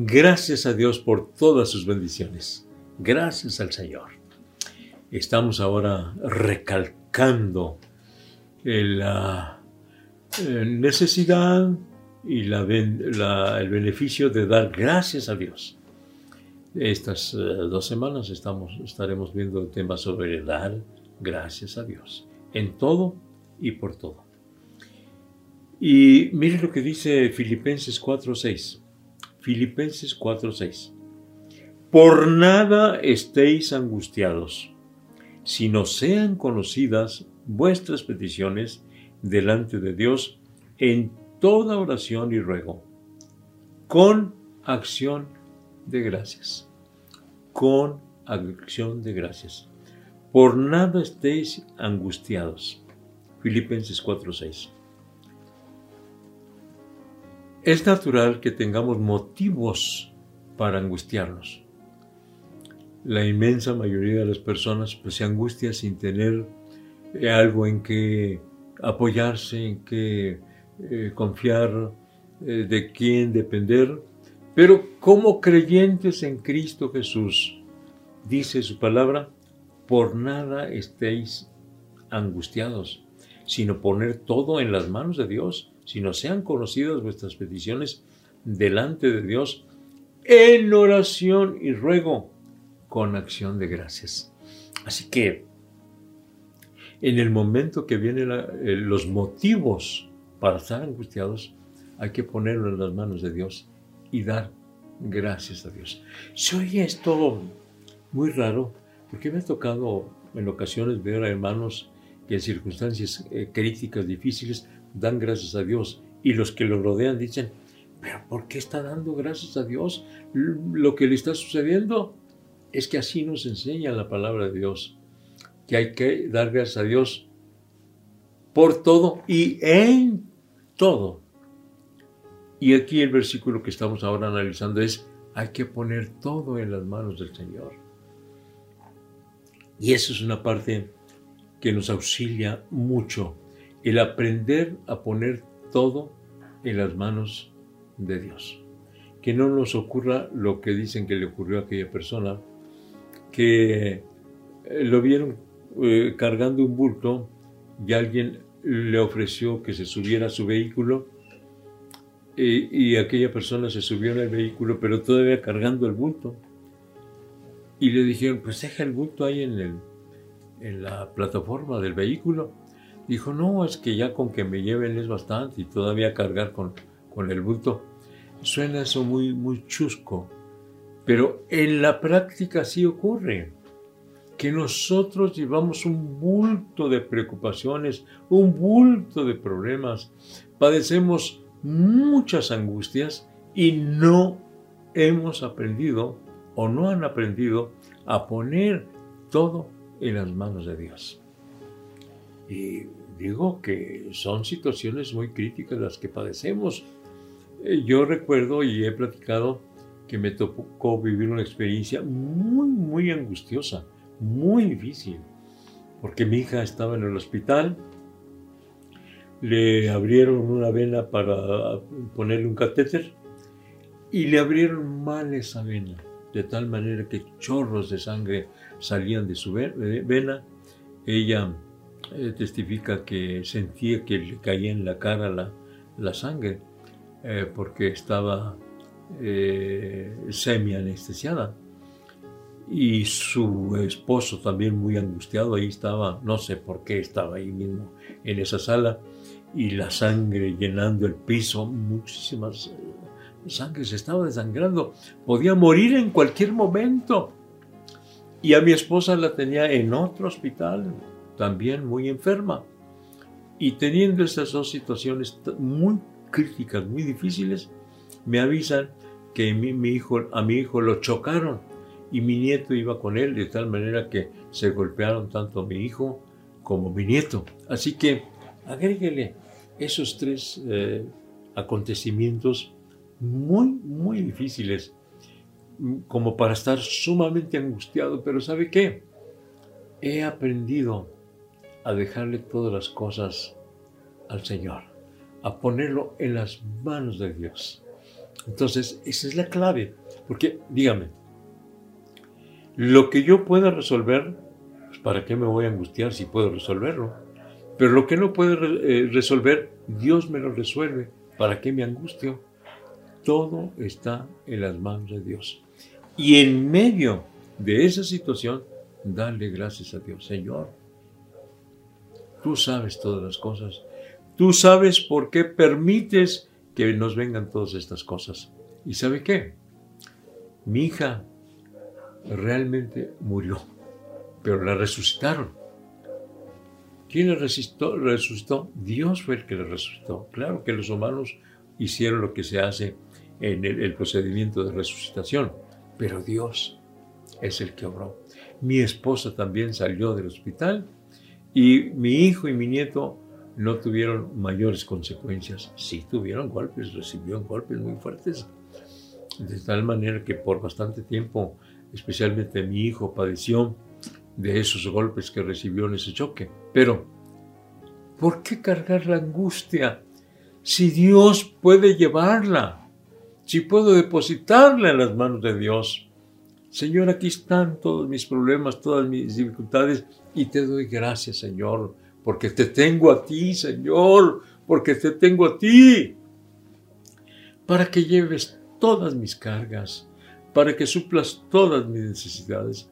Gracias a Dios por todas sus bendiciones. Gracias al Señor. Estamos ahora recalcando la eh, necesidad y el beneficio de dar gracias a Dios. Estas eh, dos semanas estaremos viendo el tema sobre dar gracias a Dios en todo y por todo. Y mire lo que dice Filipenses 4.6. Filipenses 4.6. Por nada estéis angustiados, sino sean conocidas vuestras peticiones delante de Dios en toda oración y ruego, con acción de gracias. Con acción de gracias. Por nada estéis angustiados. Filipenses 4:6. Es natural que tengamos motivos para angustiarnos. La inmensa mayoría de las personas pues, se angustia sin tener eh, algo en que apoyarse, en que eh, confiar, eh, de quién depender. Pero como creyentes en Cristo Jesús, dice su palabra, por nada estéis angustiados, sino poner todo en las manos de Dios si no sean conocidas vuestras peticiones delante de Dios en oración y ruego con acción de gracias. Así que en el momento que vienen eh, los motivos para estar angustiados, hay que ponerlo en las manos de Dios y dar gracias a Dios. Se oye esto muy raro, porque me ha tocado en ocasiones ver a hermanos que en circunstancias eh, críticas, difíciles, dan gracias a Dios y los que lo rodean dicen, pero ¿por qué está dando gracias a Dios? Lo que le está sucediendo es que así nos enseña la palabra de Dios, que hay que dar gracias a Dios por todo y en todo. Y aquí el versículo que estamos ahora analizando es, hay que poner todo en las manos del Señor. Y eso es una parte que nos auxilia mucho el aprender a poner todo en las manos de Dios. Que no nos ocurra lo que dicen que le ocurrió a aquella persona, que eh, lo vieron eh, cargando un bulto y alguien le ofreció que se subiera a su vehículo y, aquella persona se subió en el vehículo pero todavía cargando el bulto y le dijeron pues deja el bulto ahí en, el, en la plataforma del vehículo Dijo, no, es que ya con que me lleven es bastante y todavía cargar con, con el bulto. Suena eso muy, muy chusco, pero en la práctica sí ocurre que nosotros llevamos un bulto de preocupaciones, un bulto de problemas, padecemos muchas angustias y no hemos aprendido o no han aprendido a poner todo en las manos de Dios. Y digo que son situaciones muy críticas las que padecemos. Eh, yo recuerdo y he platicado que me tocó vivir una experiencia muy, muy angustiosa, muy difícil, porque mi hija estaba en el hospital, le abrieron una vena para ponerle un catéter y le abrieron mal esa vena, de tal manera que chorros de sangre salían de su vena. Ella eh, testifica que sentía que le caía en la cara la, sangre eh, porque estaba eh, semi anestesiada y su esposo también muy angustiado ahí estaba no sé por qué estaba ahí mismo en esa sala y la sangre llenando el piso muchísimas sangre se estaba desangrando podía morir en cualquier momento y a mi esposa la tenía en otro hospital también muy enferma. Y teniendo estas dos situaciones muy críticas, muy difíciles, me avisan que mi, hijo, a mi hijo lo chocaron y mi nieto iba con él de tal manera que se golpearon tanto mi hijo como mi nieto. Así que agréguele esos tres eh, acontecimientos muy, muy difíciles como para estar sumamente angustiado, pero ¿sabe qué? He aprendido a dejarle todas las cosas al Señor, a ponerlo en las manos de Dios. Entonces, esa es la clave. Porque, dígame, lo que yo pueda resolver, pues ¿para qué me voy a angustiar si puedo resolverlo? Pero lo que no puedo eh, resolver, Dios me lo resuelve. ¿Para qué me angustio? Todo está en las manos de Dios. Y en medio de esa situación, dale gracias a Dios. Señor, tú sabes todas las cosas. Tú sabes por qué permites que nos vengan todas estas cosas. ¿Y sabe qué? Mi hija realmente murió, pero la resucitaron. ¿Quién la resucitó? resucitó? Dios fue el que la resucitó. Claro que los humanos hicieron lo que se hace en el, procedimiento de resucitación, pero Dios es el que obró. Mi esposa también salió del hospital y mi hijo y mi nieto no tuvieron mayores consecuencias. Sí tuvieron golpes, recibieron golpes muy fuertes, de tal manera que por bastante tiempo, especialmente mi hijo padeció de esos golpes que recibió en ese choque. Pero, ¿por qué cargar la angustia si Dios puede llevarla? Si puedo depositarla en las manos de Dios. Señor, aquí están todos mis problemas, todas mis dificultades, y te doy gracias, Señor, porque te tengo a ti, Señor, porque te tengo a ti, para que lleves todas mis cargas, para que suplas todas mis necesidades,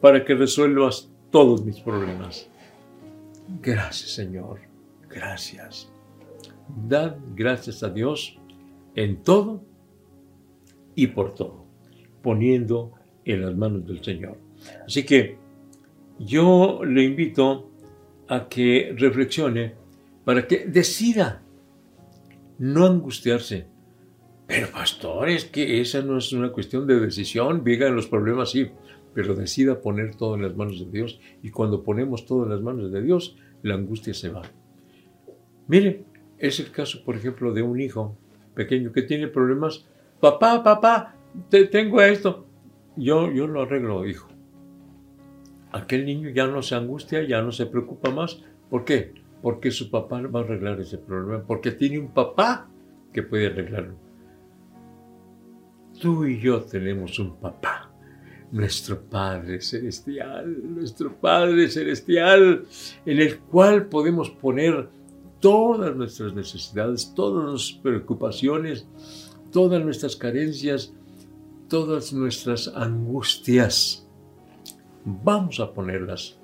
para que resuelvas todos mis problemas. Gracias, Señor, gracias. Dad gracias a Dios en todo y por todo, poniendo en las manos del Señor. Así que yo le invito a que reflexione para que decida no angustiarse. Pero pastor, es que esa no es una cuestión de decisión, en los problemas sí, pero decida poner todo en las manos de Dios y cuando ponemos todo en las manos de Dios, la angustia se va. Mire, es el caso, por ejemplo, de un hijo pequeño que tiene problemas papá, papá, te, tengo esto. Yo, yo lo arreglo, hijo. Aquel niño ya no se angustia, ya no se preocupa más. ¿Por qué? Porque su papá va a arreglar ese problema, porque tiene un papá que puede arreglarlo. Tú y yo tenemos un papá, nuestro Padre Celestial, nuestro Padre Celestial, en el cual podemos poner todas nuestras necesidades, todas nuestras preocupaciones, todas nuestras carencias, todas nuestras angustias. Vamos a ponerlas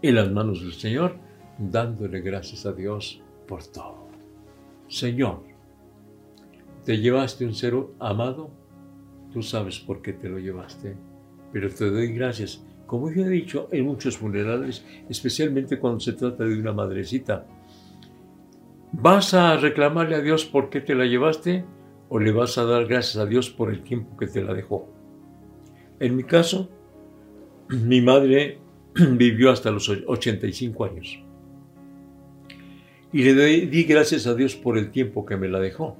en las manos del Señor, dándole gracias a Dios por todo. Señor, te llevaste un ser amado, tú sabes por qué te lo llevaste, pero te doy gracias. Como yo he dicho, en muchos funerales, especialmente cuando se trata de una madrecita, ¿Vas a reclamarle a Dios por qué te la llevaste o le vas a dar gracias a Dios por el tiempo que te la dejó? En mi caso, mi madre vivió hasta los 85 años. Y le di gracias a Dios por el tiempo que me la dejó.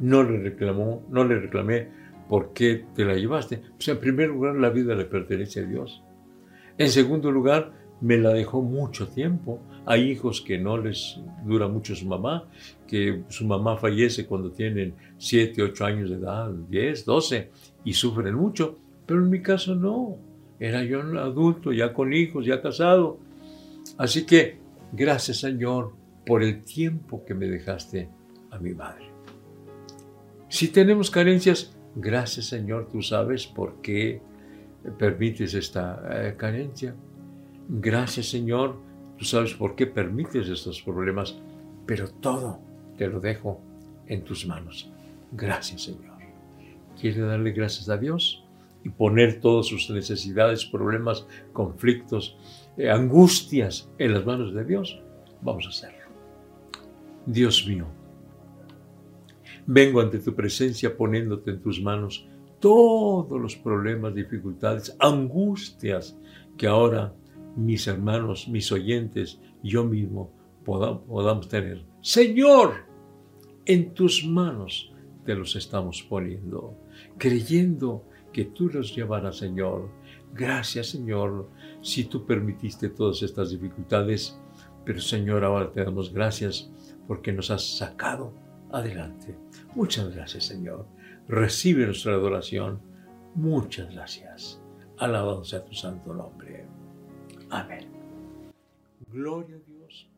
No le reclamó, no le reclamé por qué te la llevaste. Pues en primer lugar, la vida le pertenece a Dios. En segundo lugar, me la dejó mucho tiempo. Hay hijos que no les dura mucho su mamá, que su mamá fallece cuando tienen 7, 8 años de edad, 10, 12, y sufren mucho. Pero en mi caso no. Era yo un adulto, ya con hijos, ya casado. Así que gracias Señor por el tiempo que me dejaste a mi madre. Si tenemos carencias, gracias Señor, tú sabes por qué permites esta eh, carencia. Gracias Señor, tú sabes por qué permites estos problemas, pero todo te lo dejo en tus manos. Gracias Señor. ¿Quiere darle gracias a Dios? Y poner todas sus necesidades, problemas, conflictos, eh, angustias en las manos de Dios. Vamos a hacerlo. Dios mío, vengo ante tu presencia poniéndote en tus manos todos los problemas, dificultades, angustias que ahora mis hermanos, mis oyentes, yo mismo podamos, tener. Señor, en tus manos te los estamos poniendo, creyendo que tú los llevarás, Señor. Gracias, Señor, si tú permitiste todas estas dificultades, pero Señor, ahora te damos gracias porque nos has sacado adelante, Muchas gracias, Señor. Recibe nuestra adoración. Muchas gracias. Alabado sea tu santo nombre. Amén. Gloria a Dios.